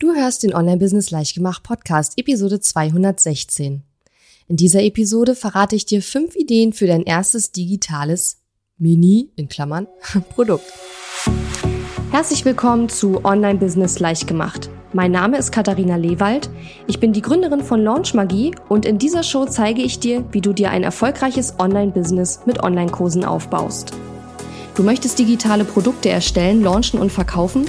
Du hörst den Online-Business Leichtgemacht Podcast, Episode 216. In dieser Episode verrate ich dir fünf Ideen für dein erstes digitales Mini, in Klammern, Produkt. Herzlich willkommen zu Online-Business Leichtgemacht. Mein Name ist Katharina Lewald. Ich bin die Gründerin von Launch Magie und in dieser Show zeige ich dir, wie du dir ein erfolgreiches Online-Business mit Online-Kursen aufbaust. Du möchtest digitale Produkte erstellen, launchen und verkaufen?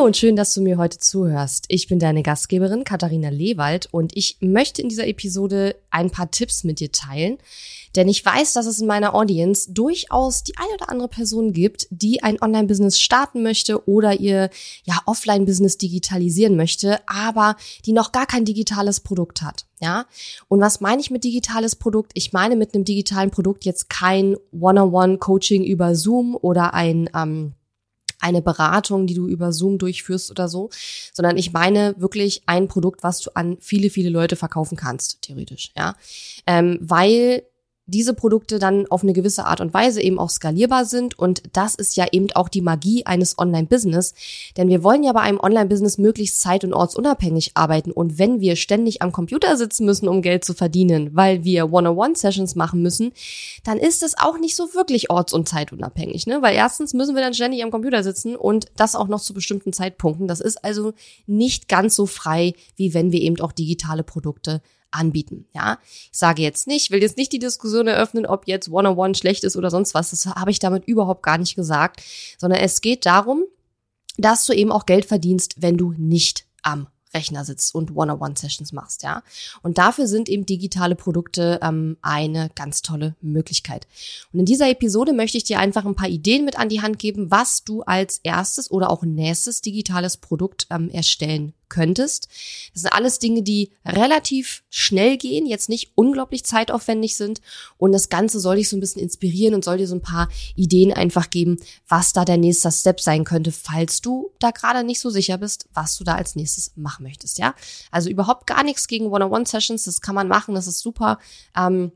Und schön, dass du mir heute zuhörst. Ich bin deine Gastgeberin Katharina Lewald und ich möchte in dieser Episode ein paar Tipps mit dir teilen, denn ich weiß, dass es in meiner Audience durchaus die eine oder andere Person gibt, die ein Online-Business starten möchte oder ihr ja Offline-Business digitalisieren möchte, aber die noch gar kein digitales Produkt hat. Ja, und was meine ich mit digitales Produkt? Ich meine mit einem digitalen Produkt jetzt kein One-on-One-Coaching über Zoom oder ein ähm, eine Beratung, die du über Zoom durchführst oder so, sondern ich meine wirklich ein Produkt, was du an viele, viele Leute verkaufen kannst, theoretisch, ja. Ähm, weil diese Produkte dann auf eine gewisse Art und Weise eben auch skalierbar sind. Und das ist ja eben auch die Magie eines Online-Business. Denn wir wollen ja bei einem Online-Business möglichst zeit- und ortsunabhängig arbeiten. Und wenn wir ständig am Computer sitzen müssen, um Geld zu verdienen, weil wir One-on-One-Sessions machen müssen, dann ist es auch nicht so wirklich orts- und zeitunabhängig. Ne? Weil erstens müssen wir dann ständig am Computer sitzen und das auch noch zu bestimmten Zeitpunkten. Das ist also nicht ganz so frei, wie wenn wir eben auch digitale Produkte anbieten. Ja, ich sage jetzt nicht, will jetzt nicht die Diskussion eröffnen, ob jetzt One-on-One schlecht ist oder sonst was. Das habe ich damit überhaupt gar nicht gesagt, sondern es geht darum, dass du eben auch Geld verdienst, wenn du nicht am Rechner sitzt und One-on-One-Sessions machst, ja. Und dafür sind eben digitale Produkte ähm, eine ganz tolle Möglichkeit. Und in dieser Episode möchte ich dir einfach ein paar Ideen mit an die Hand geben, was du als erstes oder auch nächstes digitales Produkt ähm, erstellen könntest. Das sind alles Dinge, die relativ schnell gehen, jetzt nicht unglaublich zeitaufwendig sind. Und das Ganze soll dich so ein bisschen inspirieren und soll dir so ein paar Ideen einfach geben, was da der nächste Step sein könnte, falls du da gerade nicht so sicher bist, was du da als nächstes machen möchtest. Ja, also überhaupt gar nichts gegen One-on-One-Sessions. Das kann man machen. Das ist super. Ähm,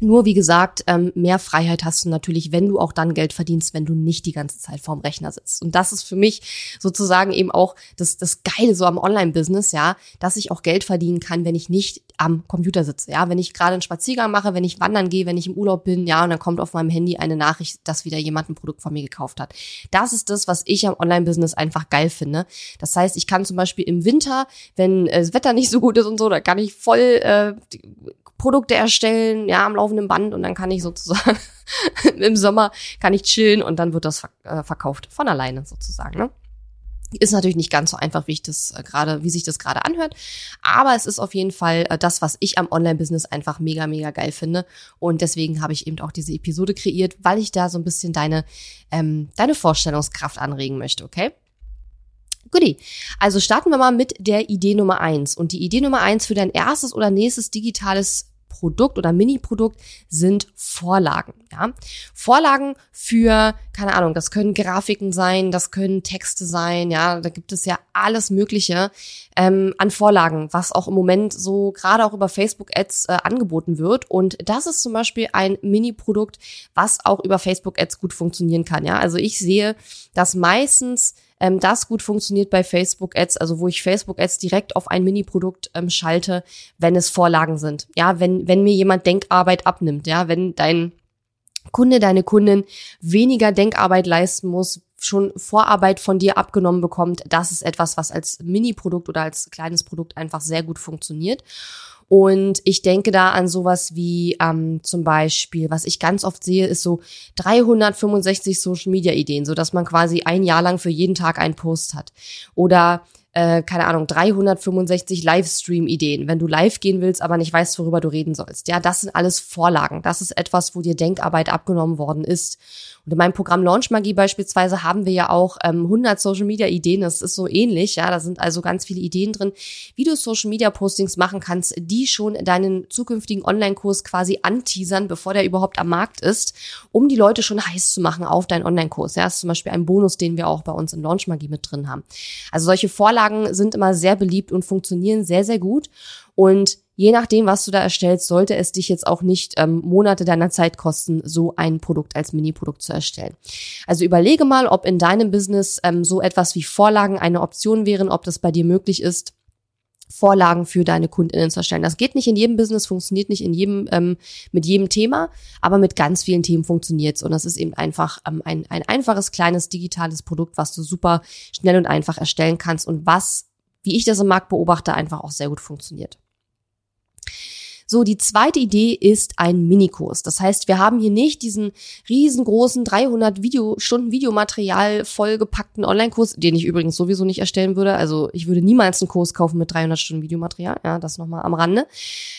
nur wie gesagt, ähm, mehr Freiheit hast du natürlich, wenn du auch dann Geld verdienst, wenn du nicht die ganze Zeit vorm Rechner sitzt. Und das ist für mich sozusagen eben auch das, das Geile so am Online-Business, ja, dass ich auch Geld verdienen kann, wenn ich nicht am Computer sitze, ja, wenn ich gerade einen Spaziergang mache, wenn ich wandern gehe, wenn ich im Urlaub bin, ja, und dann kommt auf meinem Handy eine Nachricht, dass wieder jemand ein Produkt von mir gekauft hat. Das ist das, was ich am Online-Business einfach geil finde. Das heißt, ich kann zum Beispiel im Winter, wenn äh, das Wetter nicht so gut ist und so, da kann ich voll äh, Produkte erstellen, ja, am laufenden Band und dann kann ich sozusagen im Sommer kann ich chillen und dann wird das äh, verkauft von alleine sozusagen, ne? Ist natürlich nicht ganz so einfach, wie ich das äh, gerade, wie sich das gerade anhört, aber es ist auf jeden Fall äh, das, was ich am Online-Business einfach mega, mega geil finde und deswegen habe ich eben auch diese Episode kreiert, weil ich da so ein bisschen deine ähm, deine Vorstellungskraft anregen möchte, okay? Goodie. Also starten wir mal mit der Idee Nummer eins. Und die Idee Nummer eins für dein erstes oder nächstes digitales Produkt oder Mini-Produkt sind Vorlagen. Ja? Vorlagen für, keine Ahnung, das können Grafiken sein, das können Texte sein, ja, da gibt es ja alles Mögliche ähm, an Vorlagen, was auch im Moment so gerade auch über Facebook-Ads äh, angeboten wird. Und das ist zum Beispiel ein Mini-Produkt, was auch über Facebook-Ads gut funktionieren kann. Ja, also ich sehe, dass meistens ähm, das gut funktioniert bei Facebook Ads, also wo ich Facebook Ads direkt auf ein Mini-Produkt ähm, schalte, wenn es Vorlagen sind. Ja, wenn, wenn mir jemand Denkarbeit abnimmt, ja, wenn dein Kunde, deine Kundin weniger Denkarbeit leisten muss, schon Vorarbeit von dir abgenommen bekommt, das ist etwas, was als Mini-Produkt oder als kleines Produkt einfach sehr gut funktioniert. Und ich denke da an sowas wie ähm, zum Beispiel, was ich ganz oft sehe, ist so 365 Social Media Ideen, so dass man quasi ein Jahr lang für jeden Tag einen Post hat. Oder äh, keine Ahnung, 365 Livestream-Ideen, wenn du live gehen willst, aber nicht weißt, worüber du reden sollst. Ja, das sind alles Vorlagen. Das ist etwas, wo dir Denkarbeit abgenommen worden ist. Und in meinem Programm Launch Magie beispielsweise haben wir ja auch ähm, 100 Social Media Ideen. Das ist so ähnlich. Ja, da sind also ganz viele Ideen drin, wie du Social Media Postings machen kannst, die schon deinen zukünftigen Online-Kurs quasi anteasern, bevor der überhaupt am Markt ist, um die Leute schon heiß zu machen auf deinen Online-Kurs. Ja, das ist zum Beispiel ein Bonus, den wir auch bei uns in Launch Magie mit drin haben. Also solche Vorlagen sind immer sehr beliebt und funktionieren sehr, sehr gut. Und je nachdem, was du da erstellst, sollte es dich jetzt auch nicht ähm, Monate deiner Zeit kosten, so ein Produkt als Mini-Produkt zu erstellen. Also überlege mal, ob in deinem Business ähm, so etwas wie Vorlagen eine Option wären, ob das bei dir möglich ist. Vorlagen für deine KundInnen zu erstellen. Das geht nicht in jedem Business, funktioniert nicht in jedem, ähm, mit jedem Thema, aber mit ganz vielen Themen funktioniert's. Und das ist eben einfach ähm, ein, ein einfaches, kleines, digitales Produkt, was du super schnell und einfach erstellen kannst und was, wie ich das im Markt beobachte, einfach auch sehr gut funktioniert. So, die zweite Idee ist ein Minikurs. Das heißt, wir haben hier nicht diesen riesengroßen 300 Video, Stunden Videomaterial vollgepackten Online-Kurs, den ich übrigens sowieso nicht erstellen würde. Also ich würde niemals einen Kurs kaufen mit 300 Stunden Videomaterial. Ja, das nochmal am Rande.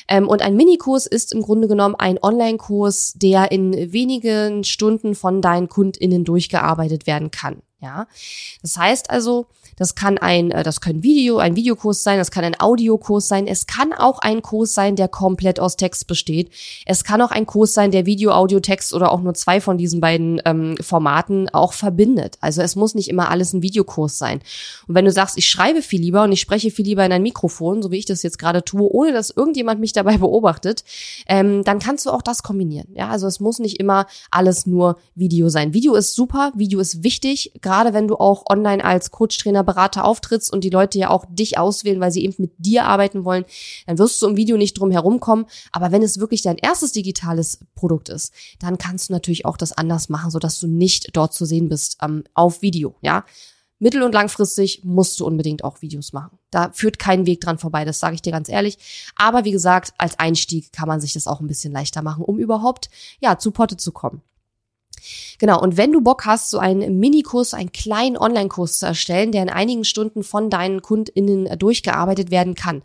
Ähm, und ein Minikurs ist im Grunde genommen ein Online-Kurs, der in wenigen Stunden von deinen KundInnen durchgearbeitet werden kann. Ja, das heißt also, das kann ein, äh, das können Video, ein Videokurs sein, das kann ein Audiokurs sein, es kann auch ein Kurs sein, der komplett aus Text besteht. Es kann auch ein Kurs sein, der Video, Audio, Text oder auch nur zwei von diesen beiden ähm, Formaten auch verbindet. Also es muss nicht immer alles ein Videokurs sein. Und wenn du sagst, ich schreibe viel lieber und ich spreche viel lieber in ein Mikrofon, so wie ich das jetzt gerade tue, ohne dass irgendjemand mich dabei beobachtet, ähm, dann kannst du auch das kombinieren. Ja, also es muss nicht immer alles nur Video sein. Video ist super, Video ist wichtig, gerade wenn du auch online als Coach, Trainer, Berater auftrittst und die Leute ja auch dich auswählen, weil sie eben mit dir arbeiten wollen, dann wirst du im Video nicht drum herumkommen. Aber wenn es wirklich dein erstes digitales Produkt ist, dann kannst du natürlich auch das anders machen, sodass du nicht dort zu sehen bist ähm, auf Video, ja. Mittel- und langfristig musst du unbedingt auch Videos machen. Da führt kein Weg dran vorbei, das sage ich dir ganz ehrlich. Aber wie gesagt, als Einstieg kann man sich das auch ein bisschen leichter machen, um überhaupt ja zu Potte zu kommen. Genau, und wenn du Bock hast, so einen Minikurs, einen kleinen Online-Kurs zu erstellen, der in einigen Stunden von deinen KundInnen durchgearbeitet werden kann,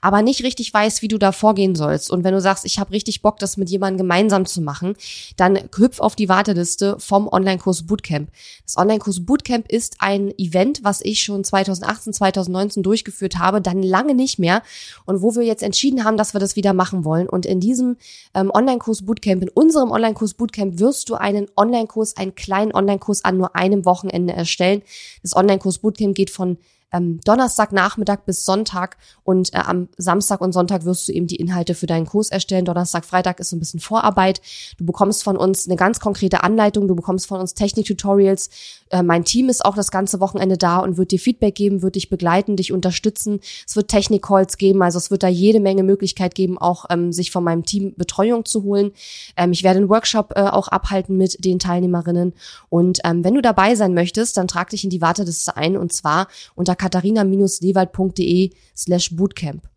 aber nicht richtig weiß, wie du da vorgehen sollst und wenn du sagst, ich habe richtig Bock, das mit jemandem gemeinsam zu machen, dann hüpf auf die Warteliste vom Online-Kurs Bootcamp. Das Online-Kurs Bootcamp ist ein Event, was ich schon 2018, 2019 durchgeführt habe, dann lange nicht mehr und wo wir jetzt entschieden haben, dass wir das wieder machen wollen und in diesem ähm, Online-Kurs Bootcamp, in unserem Online-Kurs Bootcamp wirst du einen Online-Kurs, einen kleinen Online-Kurs an nur einem Wochenende erstellen. Das Online-Kurs Bootcamp geht von ähm, Donnerstagnachmittag bis Sonntag und äh, am Samstag und Sonntag wirst du eben die Inhalte für deinen Kurs erstellen. Donnerstag, Freitag ist so ein bisschen Vorarbeit. Du bekommst von uns eine ganz konkrete Anleitung, du bekommst von uns Technik-Tutorials. Äh, mein Team ist auch das ganze Wochenende da und wird dir Feedback geben, wird dich begleiten, dich unterstützen. Es wird Technik-Calls geben, also es wird da jede Menge Möglichkeit geben, auch ähm, sich von meinem Team Betreuung zu holen. Ähm, ich werde einen Workshop äh, auch abhalten mit den Teilnehmerinnen. Und ähm, wenn du dabei sein möchtest, dann trag dich in die Warteliste ein und zwar unter katharina-lewald.de slash bootcamp.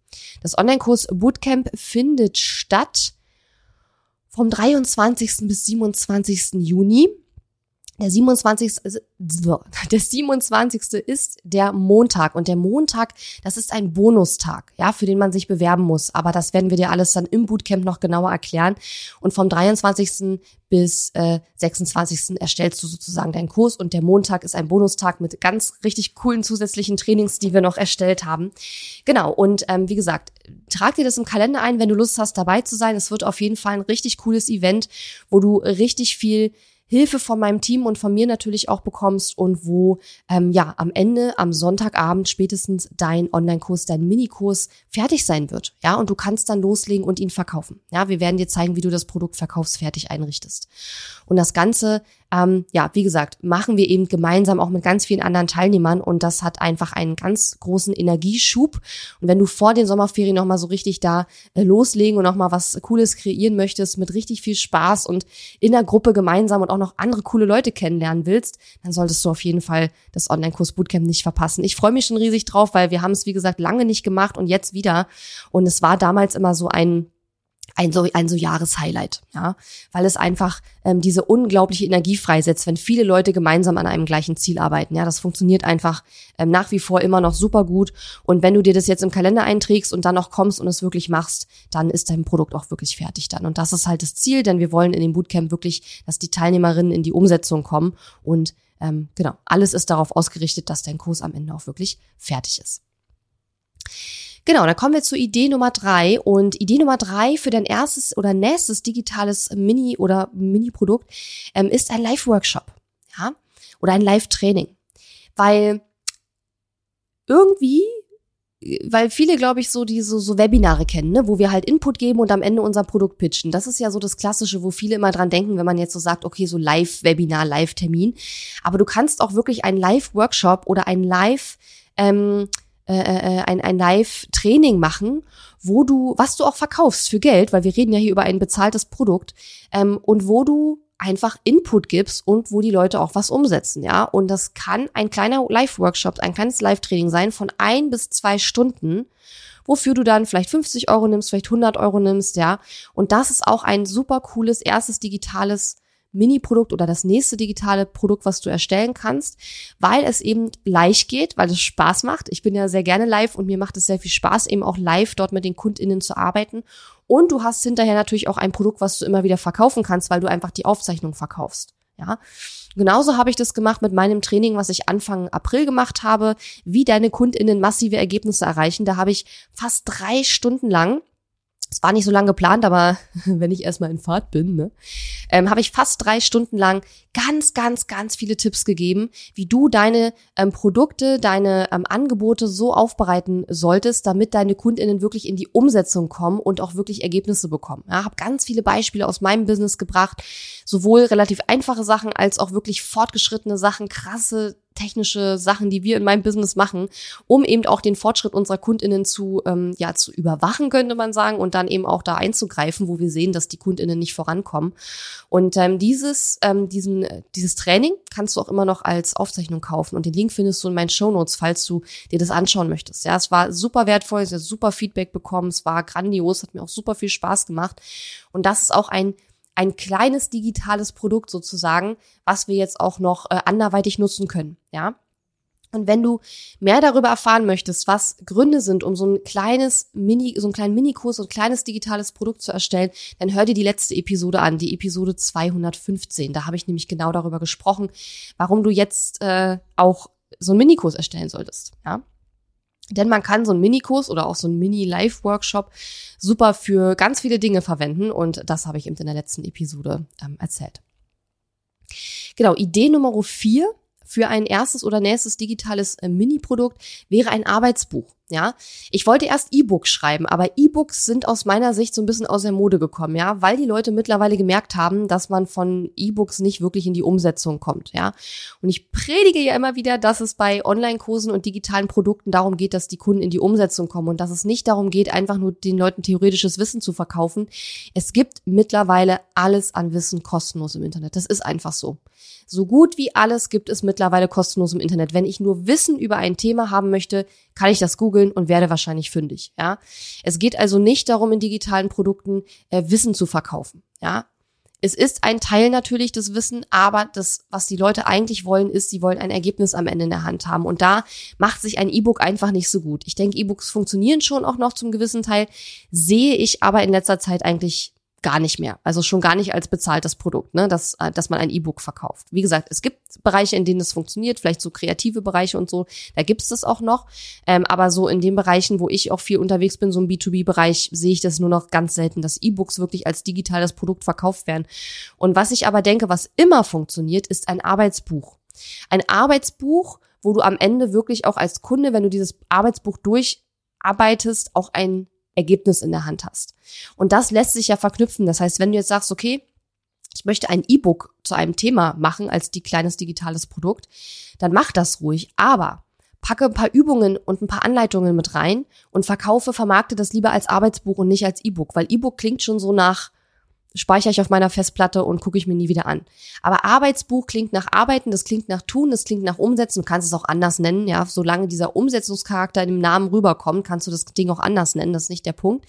Das Online-Kurs Bootcamp findet statt vom 23. bis 27. Juni. Der 27. Der 27. ist der Montag und der Montag, das ist ein Bonustag, ja, für den man sich bewerben muss. Aber das werden wir dir alles dann im Bootcamp noch genauer erklären. Und vom 23. bis äh, 26. erstellst du sozusagen deinen Kurs und der Montag ist ein Bonustag mit ganz richtig coolen zusätzlichen Trainings, die wir noch erstellt haben. Genau. Und ähm, wie gesagt, trag dir das im Kalender ein, wenn du Lust hast, dabei zu sein. Es wird auf jeden Fall ein richtig cooles Event, wo du richtig viel Hilfe von meinem Team und von mir natürlich auch bekommst und wo ähm, ja am Ende am Sonntagabend spätestens dein Online-Kurs, dein Minikurs fertig sein wird. Ja, und du kannst dann loslegen und ihn verkaufen. Ja, wir werden dir zeigen, wie du das Produkt verkaufsfertig einrichtest. Und das Ganze ähm, ja, wie gesagt, machen wir eben gemeinsam auch mit ganz vielen anderen Teilnehmern und das hat einfach einen ganz großen Energieschub. Und wenn du vor den Sommerferien nochmal so richtig da äh, loslegen und nochmal was Cooles kreieren möchtest, mit richtig viel Spaß und in der Gruppe gemeinsam und auch noch andere coole Leute kennenlernen willst, dann solltest du auf jeden Fall das Online-Kurs Bootcamp nicht verpassen. Ich freue mich schon riesig drauf, weil wir haben es, wie gesagt, lange nicht gemacht und jetzt wieder. Und es war damals immer so ein ein so ein so Jahreshighlight, ja, weil es einfach ähm, diese unglaubliche Energie freisetzt, wenn viele Leute gemeinsam an einem gleichen Ziel arbeiten. Ja, das funktioniert einfach ähm, nach wie vor immer noch super gut. Und wenn du dir das jetzt im Kalender einträgst und dann noch kommst und es wirklich machst, dann ist dein Produkt auch wirklich fertig dann. Und das ist halt das Ziel, denn wir wollen in dem Bootcamp wirklich, dass die Teilnehmerinnen in die Umsetzung kommen und ähm, genau alles ist darauf ausgerichtet, dass dein Kurs am Ende auch wirklich fertig ist. Genau, dann kommen wir zu Idee Nummer drei. Und Idee Nummer drei für dein erstes oder nächstes digitales Mini- oder Mini-Produkt ähm, ist ein Live-Workshop. Ja? Oder ein Live-Training. Weil irgendwie weil viele, glaube ich, so diese so Webinare kennen, ne, wo wir halt Input geben und am Ende unser Produkt pitchen. Das ist ja so das Klassische, wo viele immer dran denken, wenn man jetzt so sagt, okay, so Live-Webinar, Live-Termin. Aber du kannst auch wirklich einen Live-Workshop oder ein Live ähm, äh, äh, ein, ein Live-Training machen, wo du, was du auch verkaufst für Geld, weil wir reden ja hier über ein bezahltes Produkt, ähm, und wo du einfach Input gibst und wo die Leute auch was umsetzen, ja. Und das kann ein kleiner Live-Workshop, ein kleines Live-Training sein von ein bis zwei Stunden, wofür du dann vielleicht 50 Euro nimmst, vielleicht 100 Euro nimmst, ja. Und das ist auch ein super cooles erstes digitales Mini-Produkt oder das nächste digitale Produkt, was du erstellen kannst, weil es eben leicht geht, weil es Spaß macht. Ich bin ja sehr gerne live und mir macht es sehr viel Spaß, eben auch live dort mit den KundInnen zu arbeiten. Und du hast hinterher natürlich auch ein Produkt, was du immer wieder verkaufen kannst, weil du einfach die Aufzeichnung verkaufst. Ja. Genauso habe ich das gemacht mit meinem Training, was ich Anfang April gemacht habe, wie deine KundInnen massive Ergebnisse erreichen. Da habe ich fast drei Stunden lang es war nicht so lange geplant, aber wenn ich erstmal in Fahrt bin, ne, ähm, habe ich fast drei Stunden lang ganz, ganz, ganz viele Tipps gegeben, wie du deine ähm, Produkte, deine ähm, Angebote so aufbereiten solltest, damit deine KundInnen wirklich in die Umsetzung kommen und auch wirklich Ergebnisse bekommen. Ja, habe ganz viele Beispiele aus meinem Business gebracht, sowohl relativ einfache Sachen als auch wirklich fortgeschrittene Sachen, krasse technische Sachen, die wir in meinem Business machen, um eben auch den Fortschritt unserer KundInnen zu, ähm, ja, zu überwachen, könnte man sagen, und dann eben auch da einzugreifen, wo wir sehen, dass die KundInnen nicht vorankommen. Und ähm, dieses, ähm, diesen, dieses Training kannst du auch immer noch als Aufzeichnung kaufen. Und den Link findest du in meinen Show Notes, falls du dir das anschauen möchtest. Ja, es war super wertvoll, es hat super Feedback bekommen, es war grandios, hat mir auch super viel Spaß gemacht. Und das ist auch ein ein kleines digitales Produkt sozusagen, was wir jetzt auch noch äh, anderweitig nutzen können, ja. Und wenn du mehr darüber erfahren möchtest, was Gründe sind, um so ein kleines Mini, so einen kleinen Minikurs, so ein kleines digitales Produkt zu erstellen, dann hör dir die letzte Episode an, die Episode 215. Da habe ich nämlich genau darüber gesprochen, warum du jetzt äh, auch so einen Minikurs erstellen solltest. Ja. Denn man kann so einen Minikurs oder auch so einen Mini-Live-Workshop super für ganz viele Dinge verwenden und das habe ich eben in der letzten Episode ähm, erzählt. Genau, Idee Nummer vier für ein erstes oder nächstes digitales äh, Mini-Produkt wäre ein Arbeitsbuch. Ja, ich wollte erst E-Books schreiben, aber E-Books sind aus meiner Sicht so ein bisschen aus der Mode gekommen, ja, weil die Leute mittlerweile gemerkt haben, dass man von E-Books nicht wirklich in die Umsetzung kommt, ja. Und ich predige ja immer wieder, dass es bei Online-Kursen und digitalen Produkten darum geht, dass die Kunden in die Umsetzung kommen und dass es nicht darum geht, einfach nur den Leuten theoretisches Wissen zu verkaufen. Es gibt mittlerweile alles an Wissen kostenlos im Internet. Das ist einfach so. So gut wie alles gibt es mittlerweile kostenlos im Internet. Wenn ich nur Wissen über ein Thema haben möchte, kann ich das googeln und werde wahrscheinlich fündig. Ja, es geht also nicht darum, in digitalen Produkten äh, Wissen zu verkaufen. Ja, es ist ein Teil natürlich des Wissen, aber das, was die Leute eigentlich wollen, ist, sie wollen ein Ergebnis am Ende in der Hand haben. Und da macht sich ein E-Book einfach nicht so gut. Ich denke, E-Books funktionieren schon auch noch zum gewissen Teil, sehe ich aber in letzter Zeit eigentlich gar nicht mehr. Also schon gar nicht als bezahltes Produkt, ne, dass, äh, dass man ein E-Book verkauft. Wie gesagt, es gibt Bereiche, in denen es funktioniert, vielleicht so kreative Bereiche und so, da gibt es das auch noch. Ähm, aber so in den Bereichen, wo ich auch viel unterwegs bin, so im B2B-Bereich, sehe ich das nur noch ganz selten, dass E-Books wirklich als digitales Produkt verkauft werden. Und was ich aber denke, was immer funktioniert, ist ein Arbeitsbuch. Ein Arbeitsbuch, wo du am Ende wirklich auch als Kunde, wenn du dieses Arbeitsbuch durcharbeitest, auch ein Ergebnis in der Hand hast. Und das lässt sich ja verknüpfen. Das heißt, wenn du jetzt sagst, okay, ich möchte ein E-Book zu einem Thema machen als die kleines digitales Produkt, dann mach das ruhig. Aber packe ein paar Übungen und ein paar Anleitungen mit rein und verkaufe, vermarkte das lieber als Arbeitsbuch und nicht als E-Book, weil E-Book klingt schon so nach speichere ich auf meiner Festplatte und gucke ich mir nie wieder an. Aber Arbeitsbuch klingt nach Arbeiten, das klingt nach Tun, das klingt nach Umsetzen. Du kannst es auch anders nennen, ja. Solange dieser Umsetzungscharakter in dem Namen rüberkommt, kannst du das Ding auch anders nennen. Das ist nicht der Punkt.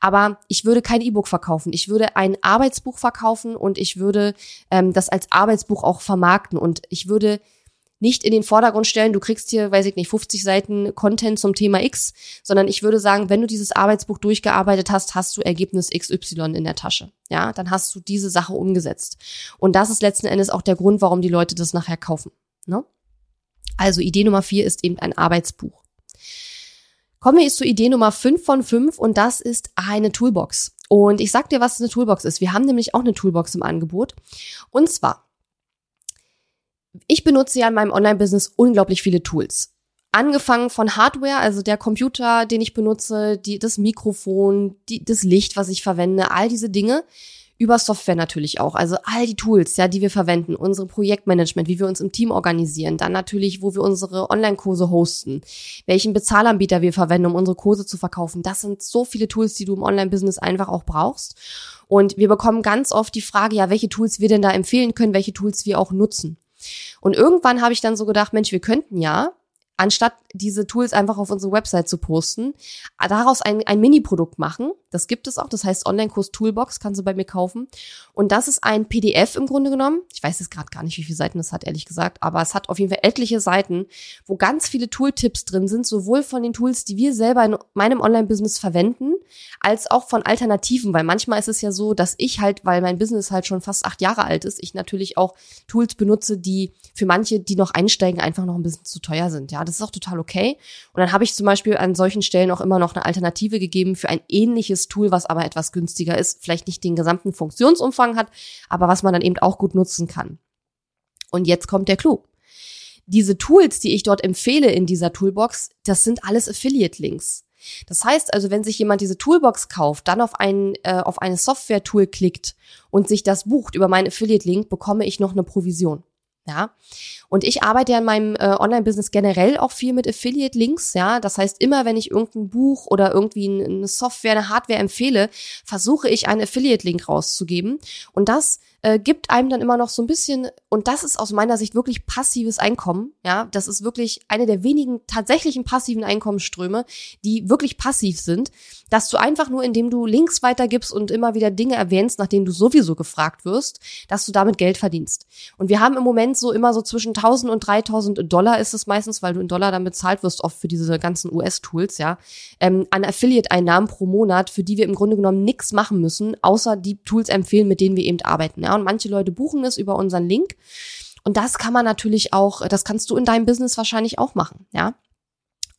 Aber ich würde kein E-Book verkaufen. Ich würde ein Arbeitsbuch verkaufen und ich würde ähm, das als Arbeitsbuch auch vermarkten und ich würde nicht in den Vordergrund stellen, du kriegst hier, weiß ich nicht, 50 Seiten Content zum Thema X, sondern ich würde sagen, wenn du dieses Arbeitsbuch durchgearbeitet hast, hast du Ergebnis XY in der Tasche. Ja, dann hast du diese Sache umgesetzt. Und das ist letzten Endes auch der Grund, warum die Leute das nachher kaufen. Ne? Also Idee Nummer vier ist eben ein Arbeitsbuch. Kommen wir jetzt zur Idee Nummer fünf von fünf und das ist eine Toolbox. Und ich sag dir, was eine Toolbox ist. Wir haben nämlich auch eine Toolbox im Angebot. Und zwar ich benutze ja in meinem Online-Business unglaublich viele Tools. Angefangen von Hardware, also der Computer, den ich benutze, die, das Mikrofon, die, das Licht, was ich verwende, all diese Dinge. Über Software natürlich auch. Also all die Tools, ja, die wir verwenden, unsere Projektmanagement, wie wir uns im Team organisieren, dann natürlich, wo wir unsere Online-Kurse hosten, welchen Bezahlanbieter wir verwenden, um unsere Kurse zu verkaufen. Das sind so viele Tools, die du im Online-Business einfach auch brauchst. Und wir bekommen ganz oft die Frage, ja, welche Tools wir denn da empfehlen können, welche Tools wir auch nutzen. Und irgendwann habe ich dann so gedacht, Mensch, wir könnten ja anstatt diese Tools einfach auf unsere Website zu posten, daraus ein, ein Mini-Produkt machen. Das gibt es auch. Das heißt Online-Kurs Toolbox, kannst du bei mir kaufen. Und das ist ein PDF im Grunde genommen. Ich weiß jetzt gerade gar nicht, wie viele Seiten es hat, ehrlich gesagt, aber es hat auf jeden Fall etliche Seiten, wo ganz viele Tooltips drin sind, sowohl von den Tools, die wir selber in meinem Online-Business verwenden, als auch von Alternativen, weil manchmal ist es ja so, dass ich halt, weil mein Business halt schon fast acht Jahre alt ist, ich natürlich auch Tools benutze, die für manche, die noch einsteigen, einfach noch ein bisschen zu teuer sind. Ja, das ist auch total okay. Und dann habe ich zum Beispiel an solchen Stellen auch immer noch eine Alternative gegeben für ein ähnliches Tool, was aber etwas günstiger ist, vielleicht nicht den gesamten Funktionsumfang hat, aber was man dann eben auch gut nutzen kann. Und jetzt kommt der Clou. Diese Tools, die ich dort empfehle in dieser Toolbox, das sind alles Affiliate-Links. Das heißt also, wenn sich jemand diese Toolbox kauft, dann auf ein äh, auf eine Software-Tool klickt und sich das bucht über meinen Affiliate-Link, bekomme ich noch eine Provision. Ja. Und ich arbeite ja in meinem äh, Online-Business generell auch viel mit Affiliate-Links, ja. Das heißt, immer wenn ich irgendein Buch oder irgendwie eine Software, eine Hardware empfehle, versuche ich einen Affiliate-Link rauszugeben. Und das äh, gibt einem dann immer noch so ein bisschen, und das ist aus meiner Sicht wirklich passives Einkommen, ja, das ist wirklich eine der wenigen tatsächlichen passiven Einkommensströme, die wirklich passiv sind, dass du einfach nur, indem du Links weitergibst und immer wieder Dinge erwähnst, nach denen du sowieso gefragt wirst, dass du damit Geld verdienst. Und wir haben im Moment so immer so zwischen 1000 und 3000 Dollar ist es meistens, weil du in Dollar dann bezahlt wirst, oft für diese ganzen US-Tools, ja, ähm, an Affiliate-Einnahmen pro Monat, für die wir im Grunde genommen nichts machen müssen, außer die Tools empfehlen, mit denen wir eben arbeiten, ja und manche Leute buchen es über unseren Link. Und das kann man natürlich auch, das kannst du in deinem Business wahrscheinlich auch machen, ja.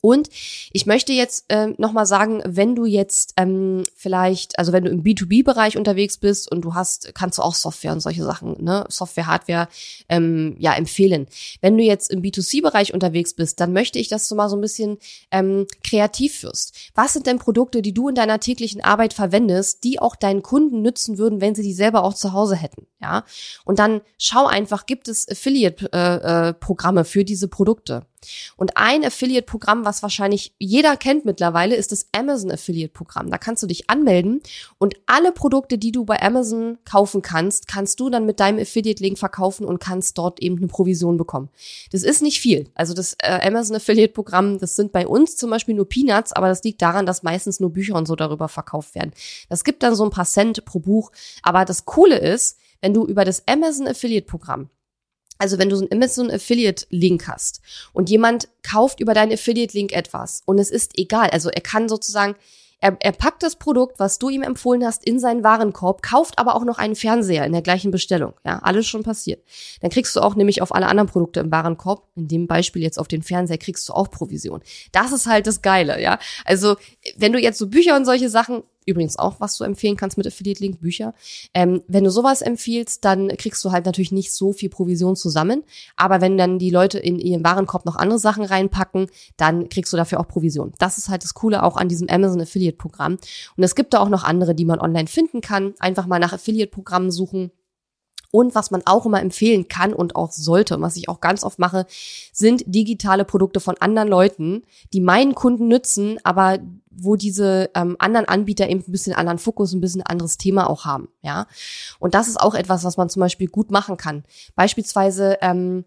Und ich möchte jetzt äh, nochmal sagen, wenn du jetzt ähm, vielleicht, also wenn du im B2B-Bereich unterwegs bist und du hast, kannst du auch Software und solche Sachen, ne, Software, Hardware, ähm, ja, empfehlen. Wenn du jetzt im B2C-Bereich unterwegs bist, dann möchte ich, dass du mal so ein bisschen ähm, kreativ wirst. Was sind denn Produkte, die du in deiner täglichen Arbeit verwendest, die auch deinen Kunden nützen würden, wenn sie die selber auch zu Hause hätten, ja? Und dann schau einfach, gibt es Affiliate-Programme äh, äh, für diese Produkte? Und ein Affiliate-Programm, was wahrscheinlich jeder kennt mittlerweile, ist das Amazon Affiliate-Programm. Da kannst du dich anmelden und alle Produkte, die du bei Amazon kaufen kannst, kannst du dann mit deinem Affiliate-Link verkaufen und kannst dort eben eine Provision bekommen. Das ist nicht viel. Also das äh, Amazon Affiliate-Programm, das sind bei uns zum Beispiel nur Peanuts, aber das liegt daran, dass meistens nur Bücher und so darüber verkauft werden. Das gibt dann so ein paar Cent pro Buch. Aber das Coole ist, wenn du über das Amazon Affiliate-Programm also wenn du so einen Amazon Affiliate Link hast und jemand kauft über deinen Affiliate Link etwas und es ist egal, also er kann sozusagen er, er packt das Produkt, was du ihm empfohlen hast, in seinen Warenkorb, kauft aber auch noch einen Fernseher in der gleichen Bestellung. Ja, alles schon passiert. Dann kriegst du auch nämlich auf alle anderen Produkte im Warenkorb, in dem Beispiel jetzt auf den Fernseher, kriegst du auch Provision. Das ist halt das Geile, ja. Also, wenn du jetzt so Bücher und solche Sachen übrigens auch, was du empfehlen kannst mit Affiliate Link Bücher. Ähm, wenn du sowas empfiehlst, dann kriegst du halt natürlich nicht so viel Provision zusammen. Aber wenn dann die Leute in ihren Warenkorb noch andere Sachen reinpacken, dann kriegst du dafür auch Provision. Das ist halt das Coole auch an diesem Amazon Affiliate Programm. Und es gibt da auch noch andere, die man online finden kann. Einfach mal nach Affiliate Programmen suchen und was man auch immer empfehlen kann und auch sollte, was ich auch ganz oft mache, sind digitale Produkte von anderen Leuten, die meinen Kunden nützen, aber wo diese ähm, anderen Anbieter eben ein bisschen anderen Fokus, ein bisschen anderes Thema auch haben, ja. Und das ist auch etwas, was man zum Beispiel gut machen kann. Beispielsweise ähm,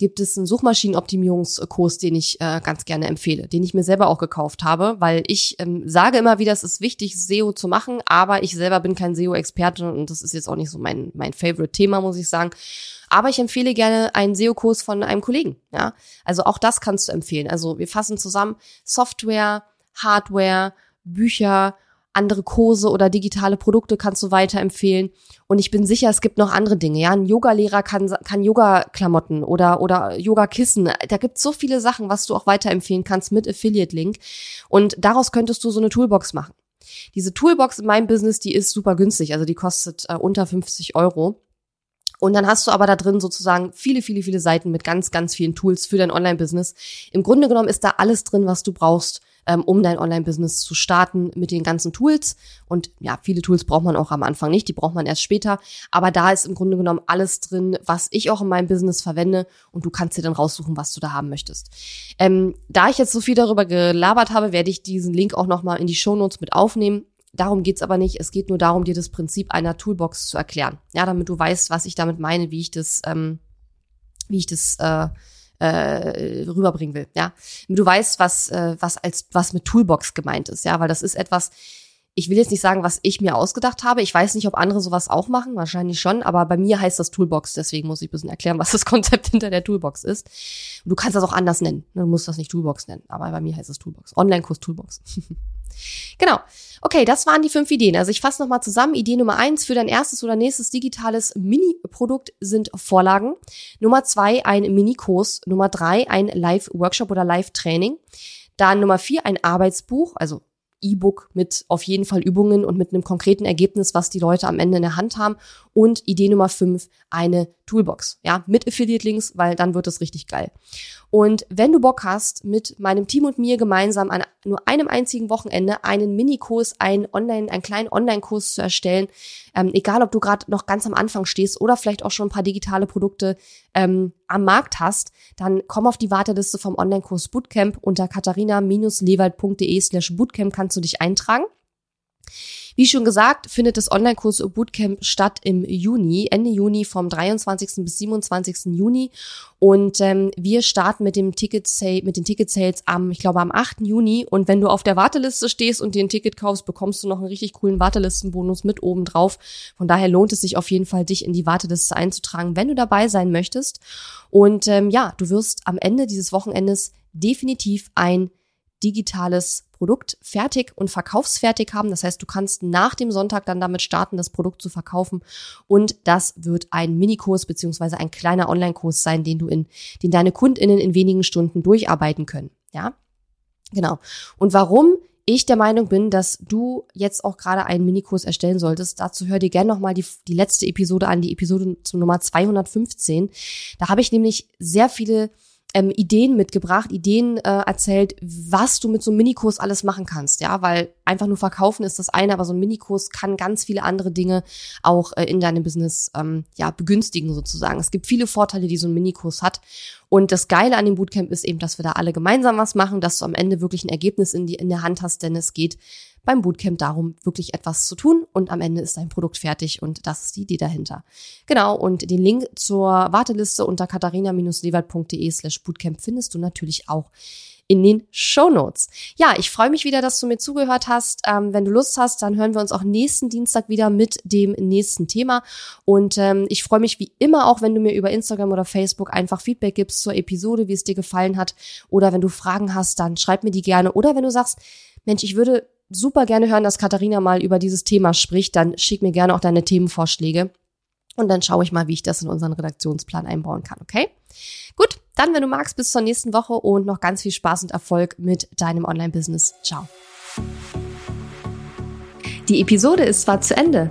gibt es einen Suchmaschinenoptimierungskurs, den ich äh, ganz gerne empfehle, den ich mir selber auch gekauft habe, weil ich ähm, sage immer wieder, es ist wichtig, SEO zu machen, aber ich selber bin kein SEO-Experte und das ist jetzt auch nicht so mein, mein Favorite-Thema, muss ich sagen. Aber ich empfehle gerne einen SEO-Kurs von einem Kollegen. Ja, also auch das kannst du empfehlen. Also wir fassen zusammen Software, Hardware, Bücher andere Kurse oder digitale Produkte kannst du weiterempfehlen. Und ich bin sicher, es gibt noch andere Dinge. Ja, ein Yogalehrer kann, kann Yoga-Klamotten oder, oder Yoga-Kissen. Da gibt es so viele Sachen, was du auch weiterempfehlen kannst mit Affiliate-Link. Und daraus könntest du so eine Toolbox machen. Diese Toolbox in meinem Business, die ist super günstig. Also die kostet äh, unter 50 Euro. Und dann hast du aber da drin sozusagen viele, viele, viele Seiten mit ganz, ganz vielen Tools für dein Online-Business. Im Grunde genommen ist da alles drin, was du brauchst, ähm, um dein Online-Business zu starten mit den ganzen Tools. Und ja, viele Tools braucht man auch am Anfang nicht, die braucht man erst später. Aber da ist im Grunde genommen alles drin, was ich auch in meinem Business verwende und du kannst dir dann raussuchen, was du da haben möchtest. Ähm, da ich jetzt so viel darüber gelabert habe, werde ich diesen Link auch nochmal in die Show Notes mit aufnehmen. Darum geht's aber nicht. Es geht nur darum, dir das Prinzip einer Toolbox zu erklären. Ja, damit du weißt, was ich damit meine, wie ich das, ähm, wie ich das äh, äh, rüberbringen will. Ja, du weißt, was äh, was als was mit Toolbox gemeint ist. Ja, weil das ist etwas. Ich will jetzt nicht sagen, was ich mir ausgedacht habe. Ich weiß nicht, ob andere sowas auch machen. Wahrscheinlich schon. Aber bei mir heißt das Toolbox. Deswegen muss ich ein bisschen erklären, was das Konzept hinter der Toolbox ist. Du kannst das auch anders nennen. Du musst das nicht Toolbox nennen. Aber bei mir heißt es Toolbox. Online-Kurs Toolbox. Genau. Okay, das waren die fünf Ideen. Also ich fasse nochmal zusammen. Idee Nummer eins für dein erstes oder nächstes digitales Mini-Produkt sind Vorlagen. Nummer zwei ein Mini-Kurs. Nummer drei ein Live-Workshop oder Live-Training. Dann Nummer vier ein Arbeitsbuch, also E-Book mit auf jeden Fall Übungen und mit einem konkreten Ergebnis, was die Leute am Ende in der Hand haben. Und Idee Nummer fünf, eine Toolbox. Ja, mit Affiliate-Links, weil dann wird es richtig geil. Und wenn du Bock hast, mit meinem Team und mir gemeinsam an nur einem einzigen Wochenende einen Minikurs, einen Online, einen kleinen Online-Kurs zu erstellen, ähm, egal ob du gerade noch ganz am Anfang stehst oder vielleicht auch schon ein paar digitale Produkte ähm, am Markt hast, dann komm auf die Warteliste vom Online-Kurs Bootcamp unter katharina-lewald.de slash Bootcamp kannst du dich eintragen. Wie schon gesagt, findet das Online-Kurs Bootcamp statt im Juni, Ende Juni vom 23. bis 27. Juni. Und ähm, wir starten mit dem Ticket mit den Ticket Sales am, ich glaube, am 8. Juni. Und wenn du auf der Warteliste stehst und dir ein Ticket kaufst, bekommst du noch einen richtig coolen Wartelistenbonus mit oben drauf. Von daher lohnt es sich auf jeden Fall, dich in die Warteliste einzutragen, wenn du dabei sein möchtest. Und ähm, ja, du wirst am Ende dieses Wochenendes definitiv ein digitales Produkt fertig und verkaufsfertig haben. Das heißt, du kannst nach dem Sonntag dann damit starten, das Produkt zu verkaufen. Und das wird ein Minikurs beziehungsweise ein kleiner Online-Kurs sein, den du in, den deine KundInnen in wenigen Stunden durcharbeiten können. Ja, genau. Und warum ich der Meinung bin, dass du jetzt auch gerade einen Minikurs erstellen solltest. Dazu hör dir gerne nochmal die, die letzte Episode an, die Episode zum Nummer 215. Da habe ich nämlich sehr viele ähm, Ideen mitgebracht, Ideen äh, erzählt, was du mit so einem Minikurs alles machen kannst, ja, weil einfach nur verkaufen ist das eine, aber so ein Minikurs kann ganz viele andere Dinge auch äh, in deinem Business ähm, ja begünstigen sozusagen. Es gibt viele Vorteile, die so ein Minikurs hat und das Geile an dem Bootcamp ist eben, dass wir da alle gemeinsam was machen, dass du am Ende wirklich ein Ergebnis in, die, in der Hand hast, denn es geht beim Bootcamp darum, wirklich etwas zu tun und am Ende ist dein Produkt fertig und das ist die Idee dahinter. Genau, und den Link zur Warteliste unter katharina-lewald.de slash Bootcamp findest du natürlich auch in den Show Notes. Ja, ich freue mich wieder, dass du mir zugehört hast. Ähm, wenn du Lust hast, dann hören wir uns auch nächsten Dienstag wieder mit dem nächsten Thema. Und ähm, ich freue mich wie immer auch, wenn du mir über Instagram oder Facebook einfach Feedback gibst zur Episode, wie es dir gefallen hat. Oder wenn du Fragen hast, dann schreib mir die gerne. Oder wenn du sagst, Mensch, ich würde super gerne hören, dass Katharina mal über dieses Thema spricht, dann schick mir gerne auch deine Themenvorschläge. Und dann schaue ich mal, wie ich das in unseren Redaktionsplan einbauen kann, okay? Gut, dann, wenn du magst, bis zur nächsten Woche und noch ganz viel Spaß und Erfolg mit deinem Online-Business. Ciao. Die Episode ist zwar zu Ende,